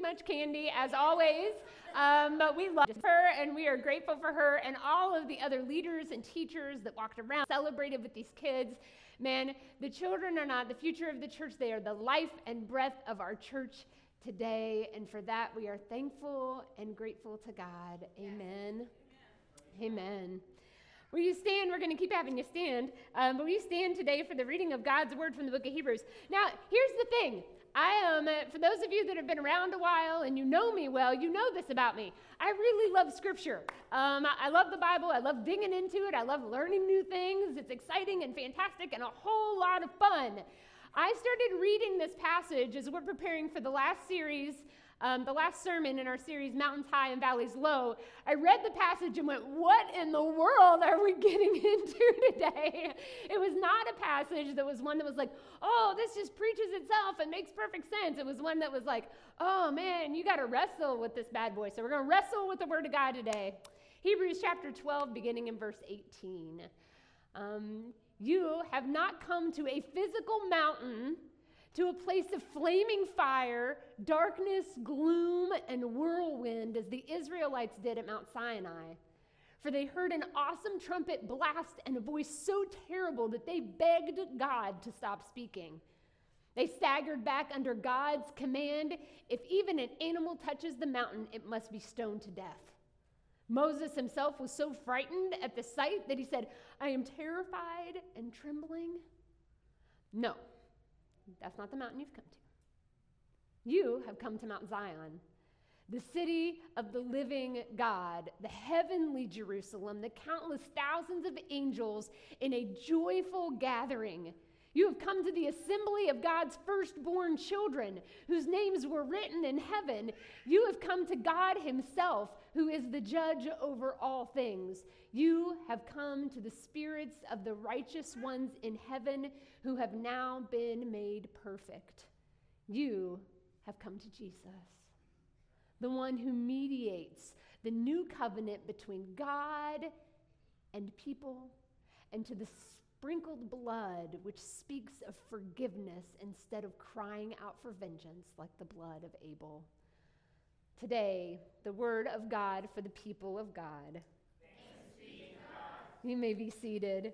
too much candy, as always. Um, but we love her and we are grateful for her and all of the other leaders and teachers that walked around, celebrated with these kids. Man, the children are not the future of the church, they are the life and breath of our church today. And for that, we are thankful and grateful to God. Amen. Amen. Amen. Will you stand? We're going to keep having you stand. Um, but will you stand today for the reading of God's word from the book of Hebrews? Now, here's the thing. I am, um, for those of you that have been around a while and you know me well, you know this about me. I really love Scripture. Um, I love the Bible. I love digging into it. I love learning new things. It's exciting and fantastic and a whole lot of fun. I started reading this passage as we're preparing for the last series um, the last sermon in our series, Mountains High and Valleys Low, I read the passage and went, What in the world are we getting into today? It was not a passage that was one that was like, Oh, this just preaches itself and makes perfect sense. It was one that was like, Oh man, you got to wrestle with this bad boy. So we're going to wrestle with the Word of God today. Hebrews chapter 12, beginning in verse 18. Um, you have not come to a physical mountain to a place of flaming fire, darkness, gloom, and whirlwind, as the Israelites did at Mount Sinai. For they heard an awesome trumpet blast and a voice so terrible that they begged God to stop speaking. They staggered back under God's command if even an animal touches the mountain, it must be stoned to death. Moses himself was so frightened at the sight that he said, I am terrified and trembling. No, that's not the mountain you've come to. You have come to Mount Zion, the city of the living God, the heavenly Jerusalem, the countless thousands of angels in a joyful gathering. You have come to the assembly of God's firstborn children, whose names were written in heaven. You have come to God Himself, who is the judge over all things. You have come to the spirits of the righteous ones in heaven who have now been made perfect. You have come to Jesus, the one who mediates the new covenant between God and people, and to the sprinkled blood which speaks of forgiveness instead of crying out for vengeance like the blood of Abel. Today, the word of God for the people of God. You may be seated.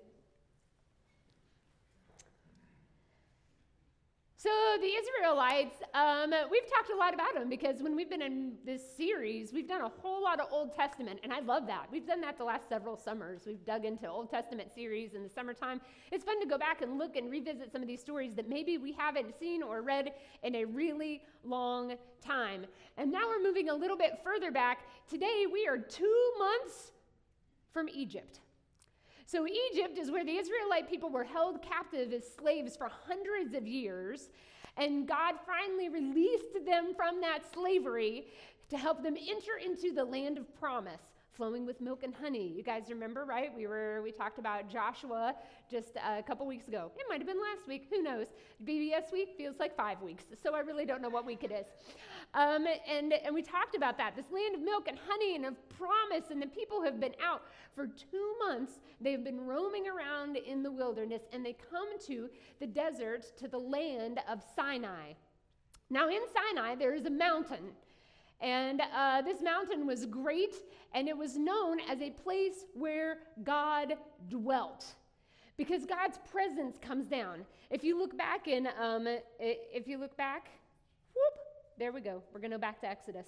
So, the Israelites, um, we've talked a lot about them because when we've been in this series, we've done a whole lot of Old Testament, and I love that. We've done that the last several summers. We've dug into Old Testament series in the summertime. It's fun to go back and look and revisit some of these stories that maybe we haven't seen or read in a really long time. And now we're moving a little bit further back. Today, we are two months from Egypt. So, Egypt is where the Israelite people were held captive as slaves for hundreds of years, and God finally released them from that slavery to help them enter into the land of promise flowing with milk and honey. You guys remember, right? We were we talked about Joshua just a couple weeks ago. It might have been last week. Who knows? VBS week feels like five weeks, so I really don't know what week it is. Um, and and we talked about that. This land of milk and honey and of promise, and the people have been out for two months. They've been roaming around in the wilderness, and they come to the desert, to the land of Sinai. Now, in Sinai, there is a mountain. And uh, this mountain was great, and it was known as a place where God dwelt. Because God's presence comes down. If you look back in, um, if you look back, there we go. We're going to go back to Exodus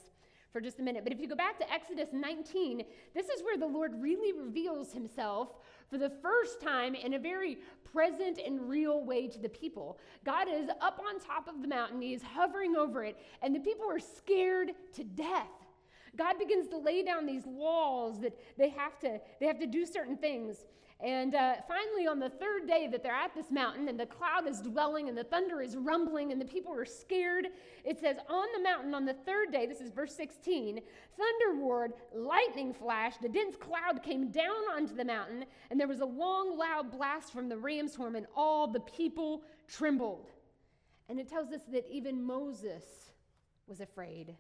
for just a minute. But if you go back to Exodus 19, this is where the Lord really reveals himself for the first time in a very present and real way to the people. God is up on top of the mountain, He is hovering over it, and the people are scared to death. God begins to lay down these walls that they have to, they have to do certain things. And uh, finally, on the third day that they're at this mountain, and the cloud is dwelling, and the thunder is rumbling, and the people are scared, it says, On the mountain on the third day, this is verse 16, thunder roared, lightning flashed, a dense cloud came down onto the mountain, and there was a long, loud blast from the ram's horn, and all the people trembled. And it tells us that even Moses was afraid.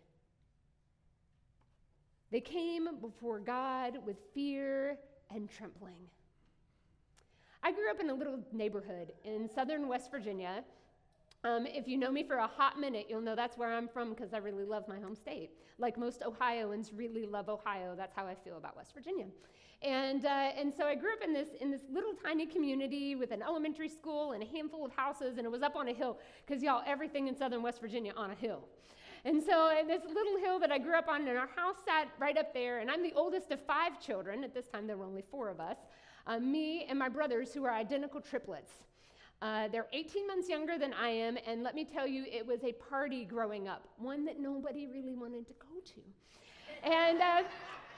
They came before God with fear and trembling. I grew up in a little neighborhood in southern West Virginia Um, if you know me for a hot minute, you'll know that's where I'm from because I really love my home state. Like most Ohioans really love Ohio, that's how I feel about West Virginia. And, uh, and so I grew up in this, in this little tiny community with an elementary school and a handful of houses, and it was up on a hill because, y'all, everything in southern West Virginia on a hill. And so, in this little hill that I grew up on, and our house sat right up there, and I'm the oldest of five children. At this time, there were only four of us uh, me and my brothers, who are identical triplets. Uh, they're 18 months younger than I am, and let me tell you, it was a party growing up, one that nobody really wanted to go to. And uh,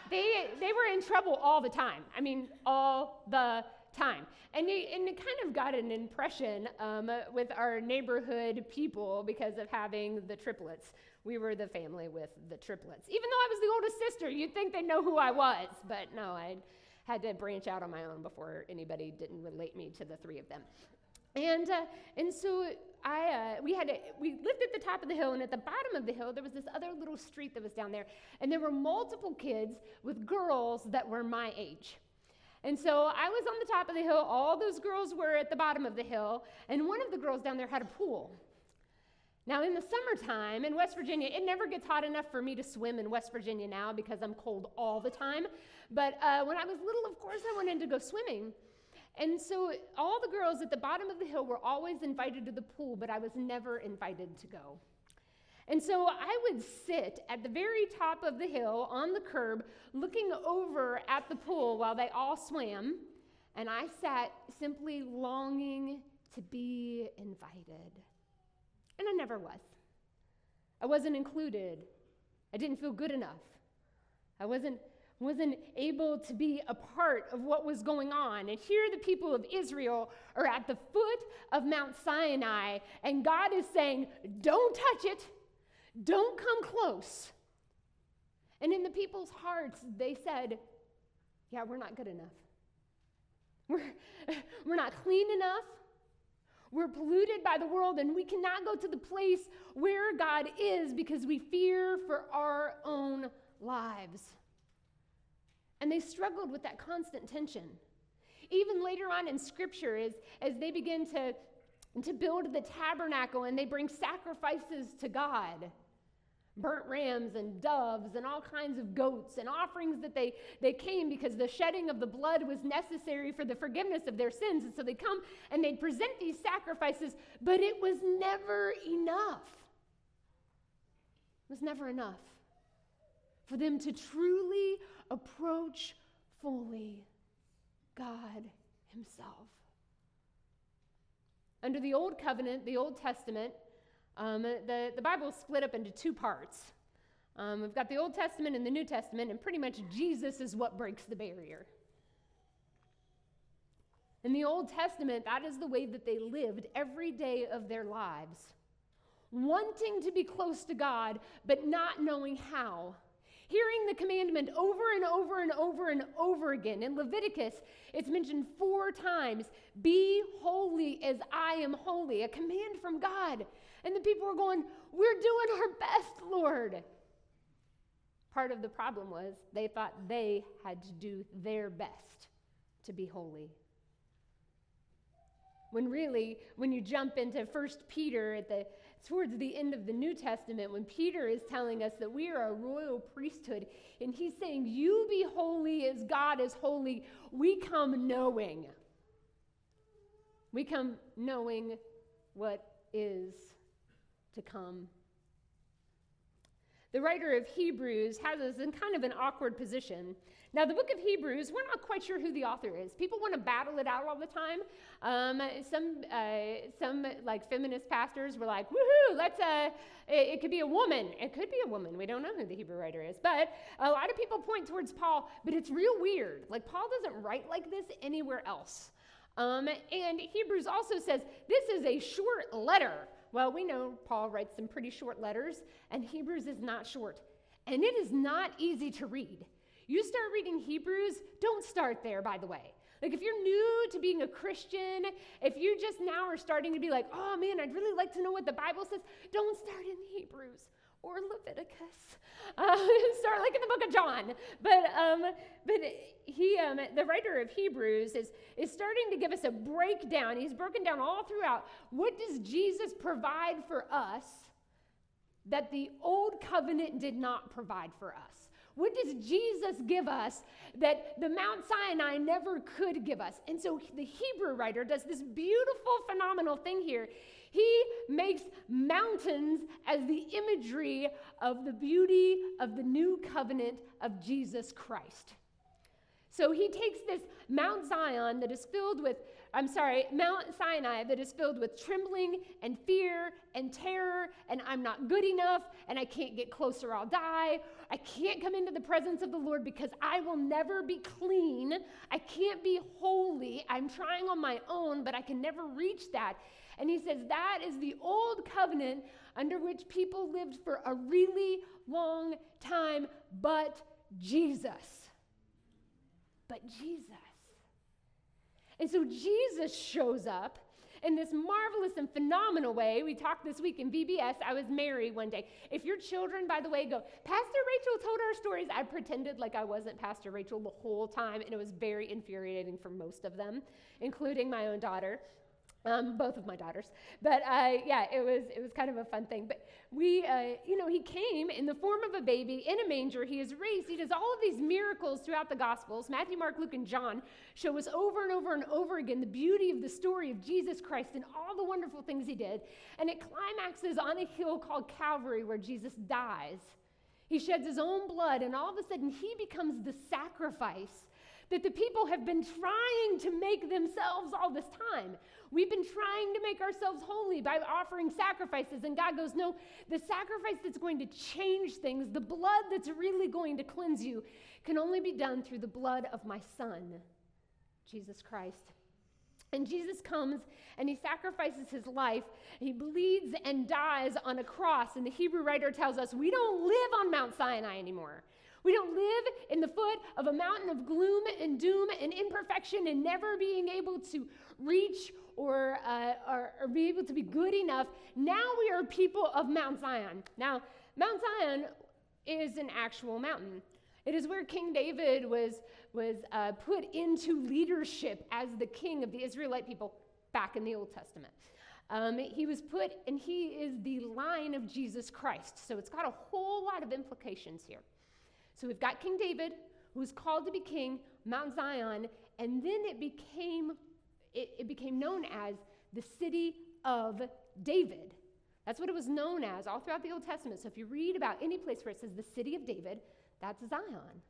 they, they were in trouble all the time. I mean, all the time. And it, and it kind of got an impression um, with our neighborhood people because of having the triplets. We were the family with the triplets. Even though I was the oldest sister, you'd think they'd know who I was, but no, I had to branch out on my own before anybody didn't relate me to the three of them. And, uh, and so I, uh, we, had we lived at the top of the hill, and at the bottom of the hill, there was this other little street that was down there. And there were multiple kids with girls that were my age. And so I was on the top of the hill, all those girls were at the bottom of the hill, and one of the girls down there had a pool. Now, in the summertime in West Virginia, it never gets hot enough for me to swim in West Virginia now because I'm cold all the time. But uh, when I was little, of course, I wanted to go swimming. And so all the girls at the bottom of the hill were always invited to the pool, but I was never invited to go. And so I would sit at the very top of the hill on the curb looking over at the pool while they all swam, and I sat simply longing to be invited. And I never was. I wasn't included. I didn't feel good enough. I wasn't wasn't able to be a part of what was going on. And here the people of Israel are at the foot of Mount Sinai, and God is saying, Don't touch it, don't come close. And in the people's hearts, they said, Yeah, we're not good enough. We're, we're not clean enough. We're polluted by the world, and we cannot go to the place where God is because we fear for our own lives. And they struggled with that constant tension. Even later on in Scripture, as, as they begin to, to build the tabernacle and they bring sacrifices to God burnt rams and doves and all kinds of goats and offerings that they, they came because the shedding of the blood was necessary for the forgiveness of their sins. And so they come and they'd present these sacrifices, but it was never enough. It was never enough for them to truly approach fully God Himself. Under the Old Covenant, the Old Testament, um, the, the Bible is split up into two parts. Um, we've got the Old Testament and the New Testament, and pretty much Jesus is what breaks the barrier. In the Old Testament, that is the way that they lived every day of their lives, wanting to be close to God, but not knowing how hearing the commandment over and over and over and over again. In Leviticus, it's mentioned four times Be holy as I am holy, a command from God. And the people were going, We're doing our best, Lord. Part of the problem was they thought they had to do their best to be holy. When really, when you jump into First Peter at the towards the end of the New Testament when Peter is telling us that we are a royal priesthood and he's saying, You be holy as God is holy. We come knowing. We come knowing what is to come. The writer of Hebrews has us in kind of an awkward position now, the book of Hebrews, we're not quite sure who the author is. People want to battle it out all the time. Um, some, uh, some like feminist pastors were like, "Woohoo! Let's." Uh, it, it, could be a woman. It could be a woman. We don't know who the Hebrew writer is, but a lot of people point towards Paul. But it's real weird. Like Paul doesn't write like this anywhere else. Um, and Hebrews also says this is a short letter. Well, we know Paul writes some pretty short letters, and Hebrews is not short. And it is not easy to read. You start reading Hebrews, don't start there, by the way. Like, if you're new to being a Christian, if you just now are starting to be like, oh man, I'd really like to know what the Bible says, don't start in Hebrews. Or Leviticus. Uh, start like in the book of John. But, um, but he, um, the writer of Hebrews is, is starting to give us a breakdown. He's broken down all throughout. What does Jesus provide for us that the old covenant did not provide for us? What does Jesus give us that the Mount Sinai never could give us? And so the Hebrew writer does this beautiful, phenomenal thing here. He makes mountains as the imagery of the beauty of the new covenant of Jesus Christ. So he takes this Mount Zion that is filled with, I'm sorry, Mount Sinai that is filled with trembling and fear and terror, and I'm not good enough, and I can't get closer, I'll die. I can't come into the presence of the Lord because I will never be clean. I can't be holy. I'm trying on my own, but I can never reach that. And he says that is the old covenant under which people lived for a really long time, but Jesus. But Jesus. And so Jesus shows up in this marvelous and phenomenal way. We talked this week in VBS. I was Mary one day. If your children, by the way, go, Pastor Rachel told our stories, I pretended like I wasn't Pastor Rachel the whole time, and it was very infuriating for most of them, including my own daughter. Um, both of my daughters, but uh, yeah, it was it was kind of a fun thing. But we, uh, you know, he came in the form of a baby in a manger. He is raised. He does all of these miracles throughout the Gospels. Matthew, Mark, Luke, and John show us over and over and over again the beauty of the story of Jesus Christ and all the wonderful things he did. And it climaxes on a hill called Calvary, where Jesus dies. He sheds his own blood, and all of a sudden, he becomes the sacrifice that the people have been trying to make themselves all this time. We've been trying to make ourselves holy by offering sacrifices, and God goes, No, the sacrifice that's going to change things, the blood that's really going to cleanse you, can only be done through the blood of my Son, Jesus Christ. And Jesus comes and he sacrifices his life. He bleeds and dies on a cross. And the Hebrew writer tells us we don't live on Mount Sinai anymore. We don't live in the foot of a mountain of gloom and doom and imperfection and never being able to reach or, uh, or, or be able to be good enough. Now we are people of Mount Zion. Now, Mount Zion is an actual mountain. It is where King David was, was uh, put into leadership as the king of the Israelite people back in the Old Testament. Um, he was put, and he is the line of Jesus Christ. So it's got a whole lot of implications here. So we've got King David, who was called to be king, Mount Zion, and then it became it, it became known as the city of David. That's what it was known as all throughout the Old Testament. So if you read about any place where it says the city of David, that's Zion.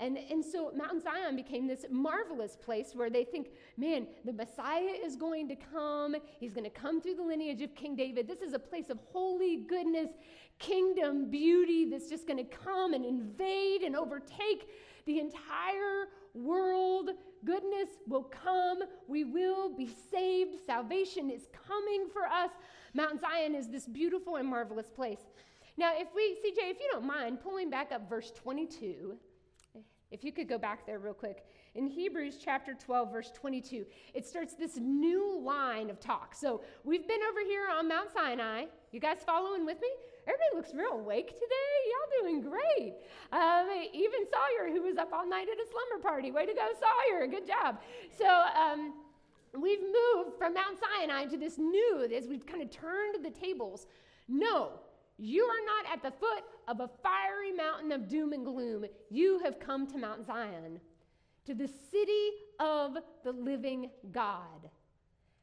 And, and so Mount Zion became this marvelous place where they think, man, the Messiah is going to come. He's going to come through the lineage of King David. This is a place of holy goodness, kingdom beauty that's just going to come and invade and overtake the entire world. Goodness will come. We will be saved. Salvation is coming for us. Mount Zion is this beautiful and marvelous place. Now, if we, CJ, if you don't mind, pulling back up verse 22, if you could go back there real quick. In Hebrews chapter 12, verse 22, it starts this new line of talk. So we've been over here on Mount Sinai. You guys following with me? Everybody looks real awake today. Y'all doing great. Um, even Sawyer, who was up all night at a slumber party. Way to go, Sawyer. Good job. So um, we've moved from Mount Sinai to this new, as we've kind of turned the tables. No, you are not at the foot of a fiery mountain of doom and gloom. You have come to Mount Zion, to the city of the living God,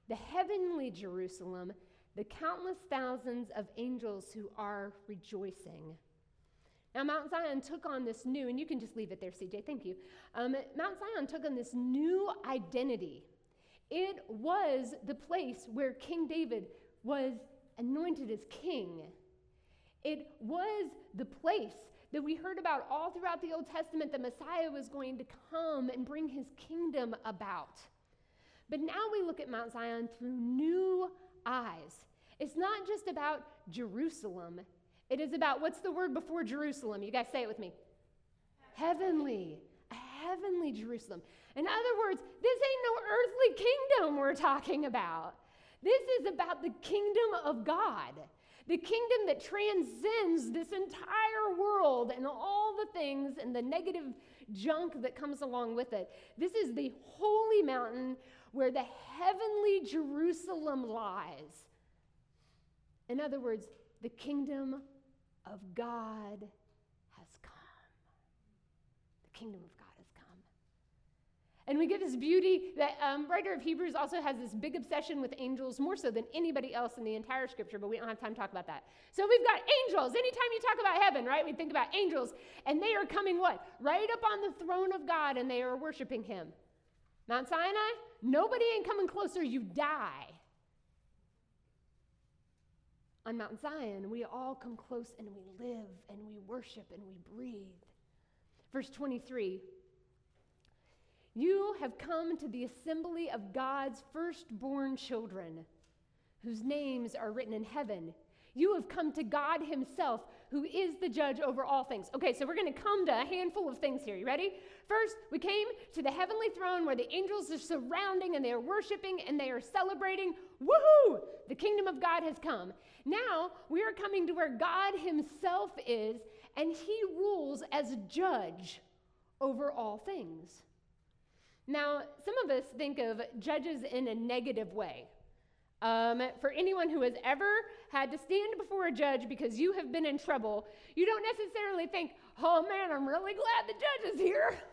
the heavenly Jerusalem the countless thousands of angels who are rejoicing. Now, Mount Zion took on this new, and you can just leave it there, CJ, thank you. Um, Mount Zion took on this new identity. It was the place where King David was anointed as king. It was the place that we heard about all throughout the Old Testament that Messiah was going to come and bring his kingdom about. But now we look at Mount Zion through new eyes. It's not just about Jerusalem, it is about what's the word before Jerusalem? You guys say it with me. Heavenly. A heavenly Jerusalem. In other words, this ain't no earthly kingdom we're talking about. This is about the kingdom of God. the kingdom that transcends this entire world and all the things and the negative junk that comes along with it. This is the holy mountain where the heavenly Jerusalem lies. In other words, the kingdom of God has come. The kingdom of God has come. And we get this beauty that um, writer of Hebrews also has this big obsession with angels, more so than anybody else in the entire scripture, but we don't have time to talk about that. So we've got angels. Anytime you talk about heaven, right, we think about angels, and they are coming what? Right up on the throne of God, and they are worshiping him. Mount Sinai, nobody ain't coming closer, you die. On Mount Zion, we all come close and we live and we worship and we breathe. Verse 23 You have come to the assembly of God's firstborn children, whose names are written in heaven. You have come to God Himself, who is the judge over all things. Okay, so we're going to come to a handful of things here. You ready? First, we came to the heavenly throne where the angels are surrounding and they are worshiping and they are celebrating. Woohoo! The kingdom of God has come. Now, we are coming to where God Himself is and He rules as judge over all things. Now, some of us think of judges in a negative way. Um, for anyone who has ever had to stand before a judge because you have been in trouble, you don't necessarily think, oh man, I'm really glad the judge is here.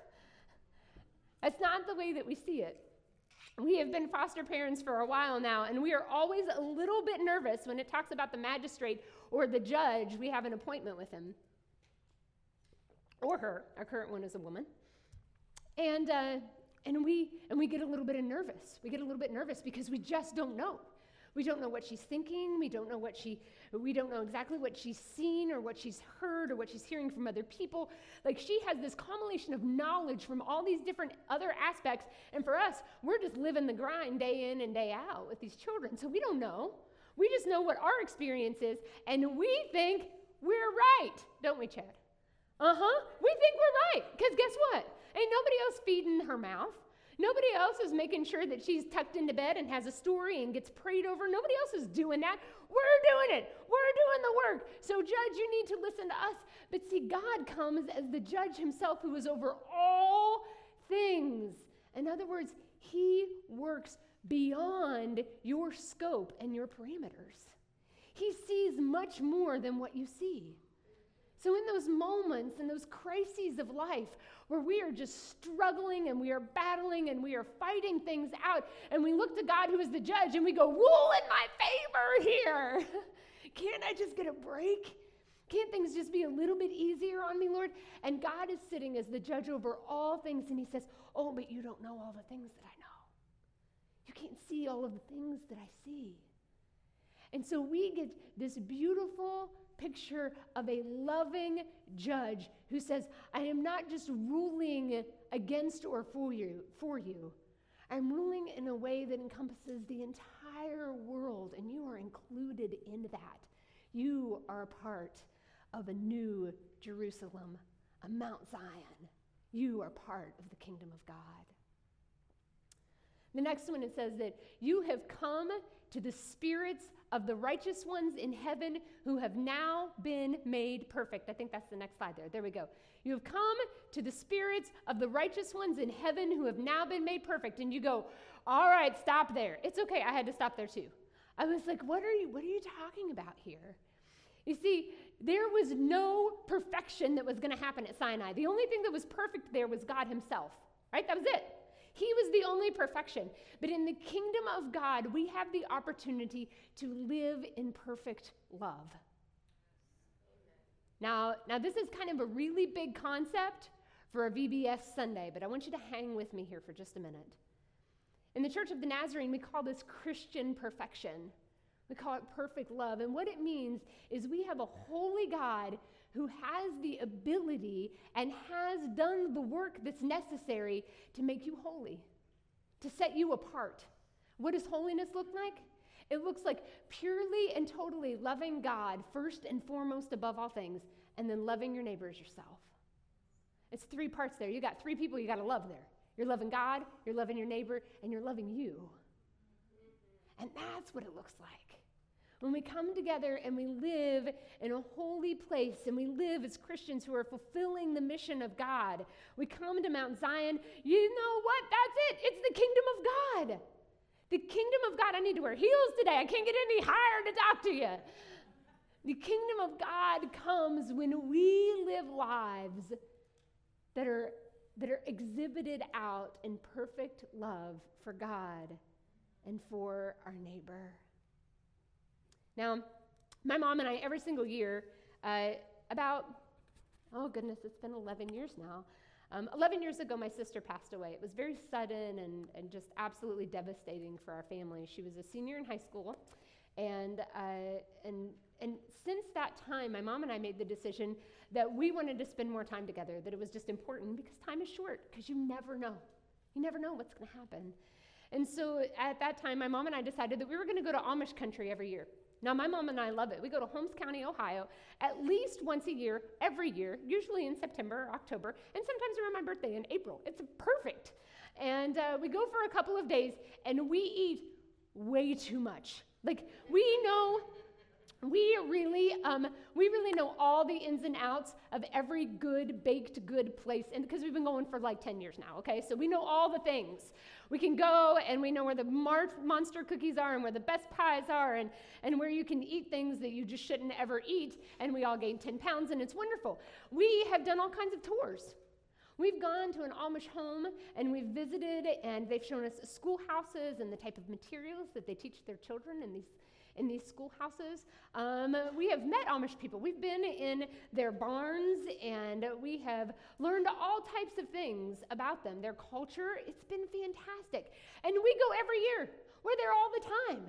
That's not the way that we see it. We have been foster parents for a while now, and we are always a little bit nervous when it talks about the magistrate or the judge. We have an appointment with him or her. Our current one is a woman. And, uh, and, we, and we get a little bit nervous. We get a little bit nervous because we just don't know. We don't know what she's thinking. We don't know what she we don't know exactly what she's seen or what she's heard or what she's hearing from other people. Like she has this combination of knowledge from all these different other aspects. And for us, we're just living the grind day in and day out with these children. So we don't know. We just know what our experience is and we think we're right, don't we, Chad? Uh-huh. We think we're right. Because guess what? Ain't nobody else feeding her mouth. Nobody else is making sure that she's tucked into bed and has a story and gets prayed over. Nobody else is doing that. We're doing it. We're doing the work. So, judge, you need to listen to us. But see, God comes as the judge himself who is over all things. In other words, he works beyond your scope and your parameters. He sees much more than what you see. So, in those moments, in those crises of life where we are just struggling and we are battling and we are fighting things out. And we look to God, who is the judge, and we go, Rule in my favor here. Can't I just get a break? Can't things just be a little bit easier on me, Lord? And God is sitting as the judge over all things, and He says, Oh, but you don't know all the things that I know. You can't see all of the things that I see. And so we get this beautiful picture of a loving judge who says, I am not just ruling against or for you, for you. I'm ruling in a way that encompasses the entire world, and you are included in that. You are a part of a new Jerusalem, a Mount Zion. You are part of the kingdom of God. The next one it says that you have come to the spirits of the righteous ones in heaven who have now been made perfect. I think that's the next slide there. There we go. You have come to the spirits of the righteous ones in heaven who have now been made perfect. And you go, all right, stop there. It's okay. I had to stop there too. I was like, what are you, what are you talking about here? You see, there was no perfection that was going to happen at Sinai. The only thing that was perfect there was God Himself, right? That was it. He was the only perfection. But in the kingdom of God, we have the opportunity to live in perfect love. Now, now this is kind of a really big concept for a VBS Sunday, but I want you to hang with me here for just a minute. In the Church of the Nazarene, we call this Christian perfection. We call it perfect love. And what it means is we have a holy God who has the ability and has done the work that's necessary to make you holy, to set you apart. What does holiness look like? It looks like purely and totally loving God first and foremost above all things, and then loving your neighbor as yourself. It's three parts there. You got three people you got to love there. You're loving God, you're loving your neighbor, and you're loving you. And that's what it looks like. When we come together and we live in a holy place and we live as Christians who are fulfilling the mission of God, we come to Mount Zion, you know what? That's it. It's the kingdom of God. The kingdom of God. I need to wear heels today. I can't get any higher to talk to you. The kingdom of God comes when we live lives that are, that are exhibited out in perfect love for God and for our neighbor. Now, my mom and I, every single year, uh, about, oh goodness, it's been 11 years now. Um, 11 years ago, my sister passed away. It was very sudden and, and just absolutely devastating for our family. She was a senior in high school. And, uh, and, and since that time, my mom and I made the decision that we wanted to spend more time together, that it was just important because time is short, because you never know. You never know what's going to happen. And so at that time, my mom and I decided that we were going to go to Amish country every year. Now, my mom and I love it. We go to Holmes County, Ohio, at least once a year, every year, usually in September or October, and sometimes around my birthday in April. It's perfect. And uh, we go for a couple of days, and we eat way too much. Like, we know we really um, we really know all the ins and outs of every good baked good place and because we've been going for like 10 years now okay? So we know all the things. We can go and we know where the mar- monster cookies are and where the best pies are and, and where you can eat things that you just shouldn't ever eat and we all gain 10 pounds and it's wonderful. We have done all kinds of tours. We've gone to an Amish home and we've visited, and they've shown us schoolhouses and the type of materials that they teach their children in these in these schoolhouses. Um, we have met Amish people. We've been in their barns and we have learned all types of things about them, their culture. It's been fantastic. And we go every year, we're there all the time.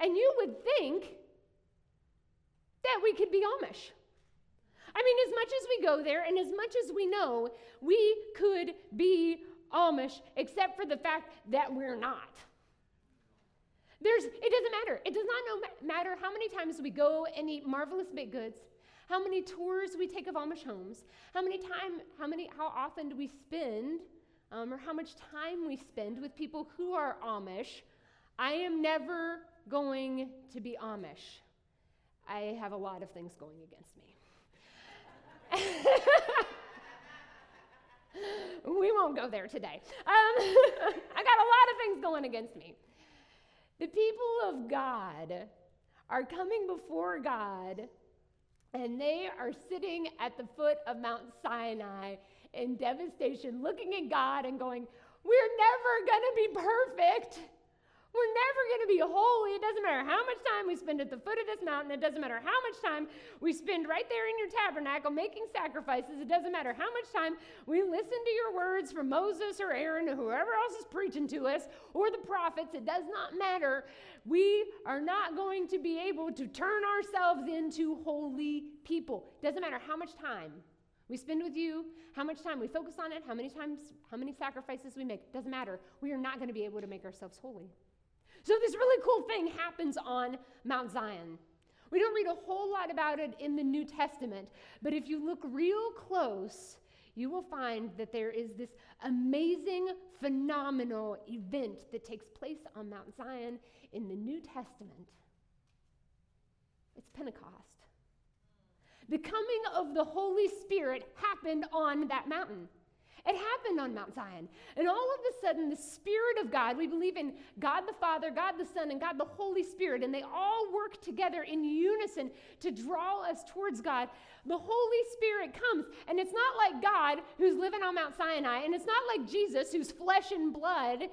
And you would think that we could be Amish. I mean, as much as we go there and as much as we know, we could be Amish, except for the fact that we're not. There's, it doesn't matter. It does not know, matter how many times we go and eat marvelous baked goods, how many tours we take of Amish homes, how many time, how many, how often do we spend, um, or how much time we spend with people who are Amish. I am never going to be Amish. I have a lot of things going against me. we won't go there today. Um, I got a lot of things going against me. The people of God are coming before God and they are sitting at the foot of Mount Sinai in devastation, looking at God and going, We're never going to be perfect. We're never going to be holy. It doesn't matter how much time we spend at the foot of this mountain. It doesn't matter how much time we spend right there in your tabernacle making sacrifices. It doesn't matter how much time we listen to your words from Moses or Aaron or whoever else is preaching to us or the prophets. It does not matter. We are not going to be able to turn ourselves into holy people. It doesn't matter how much time we spend with you, how much time we focus on it, how many times, how many sacrifices we make. It doesn't matter. We are not going to be able to make ourselves holy. So, this really cool thing happens on Mount Zion. We don't read a whole lot about it in the New Testament, but if you look real close, you will find that there is this amazing, phenomenal event that takes place on Mount Zion in the New Testament. It's Pentecost. The coming of the Holy Spirit happened on that mountain. It happened on Mount Zion. And all of a sudden, the Spirit of God, we believe in God the Father, God the Son, and God the Holy Spirit, and they all work together in unison to draw us towards God. The Holy Spirit comes, and it's not like God who's living on Mount Sinai, and it's not like Jesus who's flesh and blood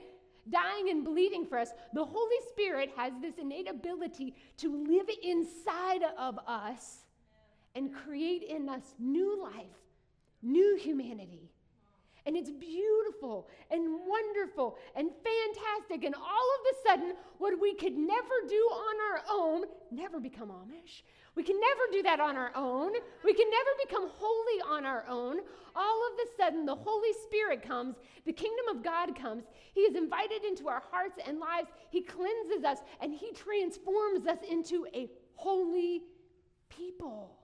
dying and bleeding for us. The Holy Spirit has this innate ability to live inside of us and create in us new life, new humanity. And it's beautiful and wonderful and fantastic. And all of a sudden, what we could never do on our own, never become Amish. We can never do that on our own. We can never become holy on our own. All of a sudden, the Holy Spirit comes, the kingdom of God comes. He is invited into our hearts and lives. He cleanses us and He transforms us into a holy people.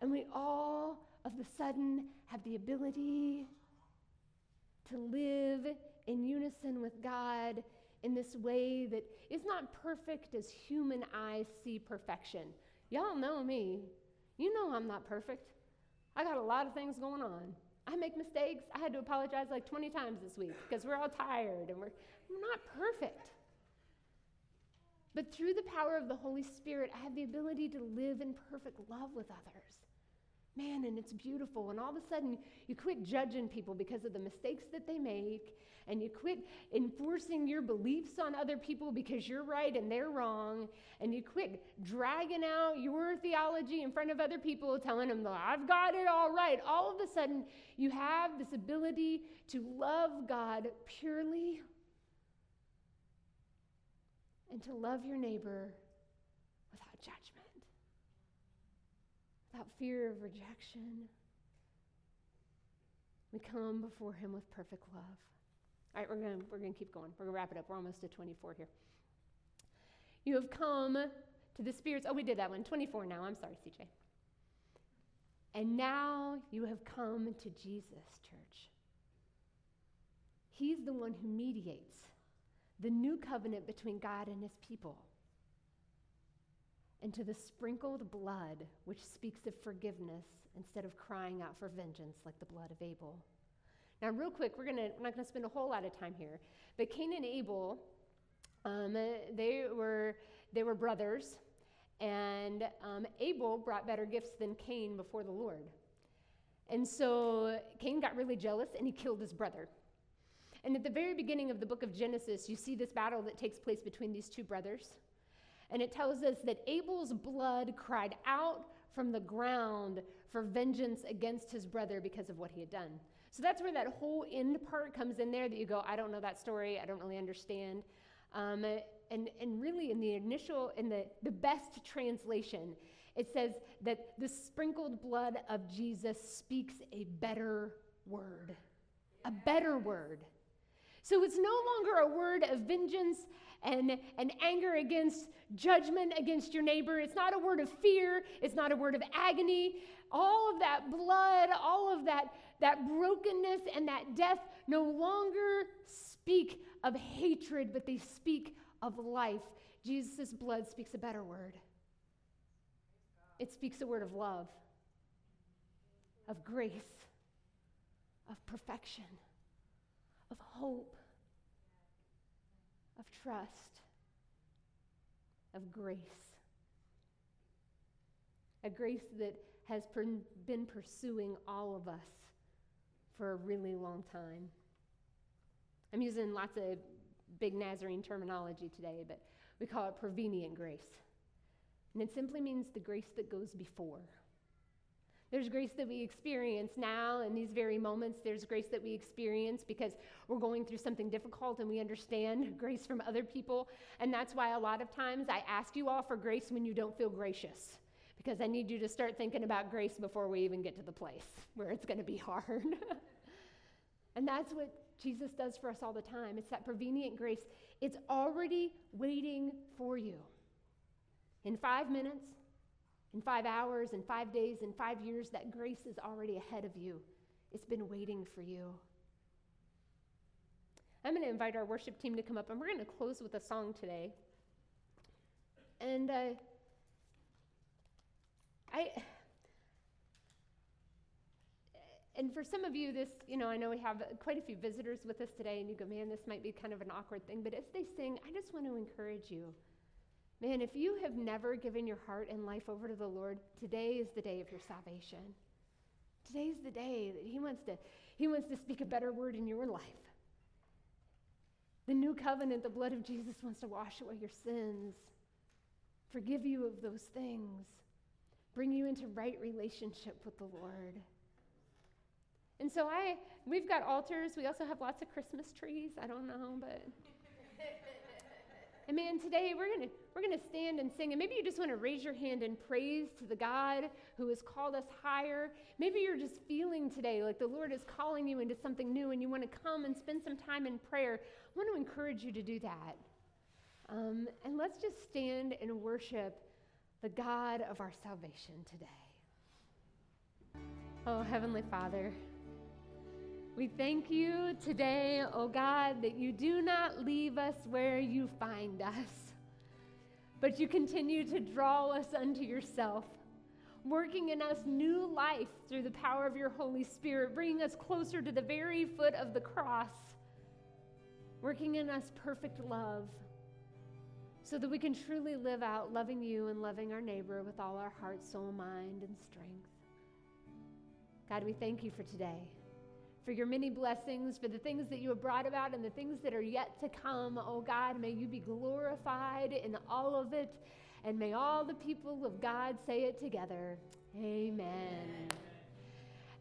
And we all of a sudden have the ability to live in unison with God in this way that is not perfect as human eyes see perfection. Y'all know me. You know I'm not perfect. I got a lot of things going on. I make mistakes. I had to apologize like 20 times this week because we're all tired and we're, we're not perfect. But through the power of the Holy Spirit, I have the ability to live in perfect love with others. Man, and it's beautiful. And all of a sudden, you quit judging people because of the mistakes that they make, and you quit enforcing your beliefs on other people because you're right and they're wrong, and you quit dragging out your theology in front of other people, telling them, that I've got it all right. All of a sudden, you have this ability to love God purely and to love your neighbor without judgment, without fear of rejection. We come before him with perfect love. All right, we're going we're to keep going. We're going to wrap it up. We're almost to 24 here. You have come to the Spirit's. Oh, we did that one. 24 now. I'm sorry, CJ. And now you have come to Jesus, church. He's the one who mediates the new covenant between God and his people, and to the sprinkled blood which speaks of forgiveness instead of crying out for vengeance like the blood of Abel. Now, real quick, we're, gonna, we're not going to spend a whole lot of time here, but Cain and Abel, um, they, were, they were brothers, and um, Abel brought better gifts than Cain before the Lord. And so Cain got really jealous and he killed his brother. And at the very beginning of the book of Genesis, you see this battle that takes place between these two brothers. And it tells us that Abel's blood cried out from the ground for vengeance against his brother because of what he had done. So that's where that whole end part comes in there that you go, I don't know that story, I don't really understand. Um, and, and really, in the initial, in the, the best translation, it says that the sprinkled blood of Jesus speaks a better word. A better word. So it's no longer a word of vengeance and, and anger against judgment against your neighbor. It's not a word of fear. It's not a word of agony. All of that blood, all of that, that brokenness and that death no longer speak of hatred, but they speak of life. Jesus' blood speaks a better word. It speaks a word of love, of grace, of perfection of hope, of trust, of grace. A grace that has been pursuing all of us for a really long time. I'm using lots of big Nazarene terminology today, but we call it prevenient grace. And it simply means the grace that goes before. There's grace that we experience now in these very moments. There's grace that we experience because we're going through something difficult and we understand grace from other people. And that's why a lot of times I ask you all for grace when you don't feel gracious because I need you to start thinking about grace before we even get to the place where it's going to be hard. and that's what Jesus does for us all the time. It's that prevenient grace, it's already waiting for you. In five minutes, in five hours, in five days, in five years, that grace is already ahead of you. It's been waiting for you. I'm going to invite our worship team to come up, and we're going to close with a song today. And uh, I. And for some of you, this, you know, I know we have quite a few visitors with us today, and you go, man, this might be kind of an awkward thing. But as they sing, I just want to encourage you Man, if you have never given your heart and life over to the Lord, today is the day of your salvation. Today's the day that He wants to, He wants to speak a better word in your life. The new covenant, the blood of Jesus wants to wash away your sins, forgive you of those things, bring you into right relationship with the Lord. And so I we've got altars. We also have lots of Christmas trees. I don't know, but and man, today we're going to we're going to stand and sing. And maybe you just want to raise your hand and praise to the God who has called us higher. Maybe you're just feeling today like the Lord is calling you into something new and you want to come and spend some time in prayer. I want to encourage you to do that. Um, and let's just stand and worship the God of our salvation today. Oh, Heavenly Father, We thank you today, oh God, that you do not leave us where you find us, but you continue to draw us unto yourself, working in us new life through the power of your Holy Spirit, bringing us closer to the very foot of the cross, working in us perfect love, so that we can truly live out loving you and loving our neighbor with all our heart, soul, mind, and strength. God, we thank you for today for your many blessings, for the things that you have brought about and the things that are yet to come. Oh God, may you be glorified in all of it. And may all the people of God say it together. Amen. Amen.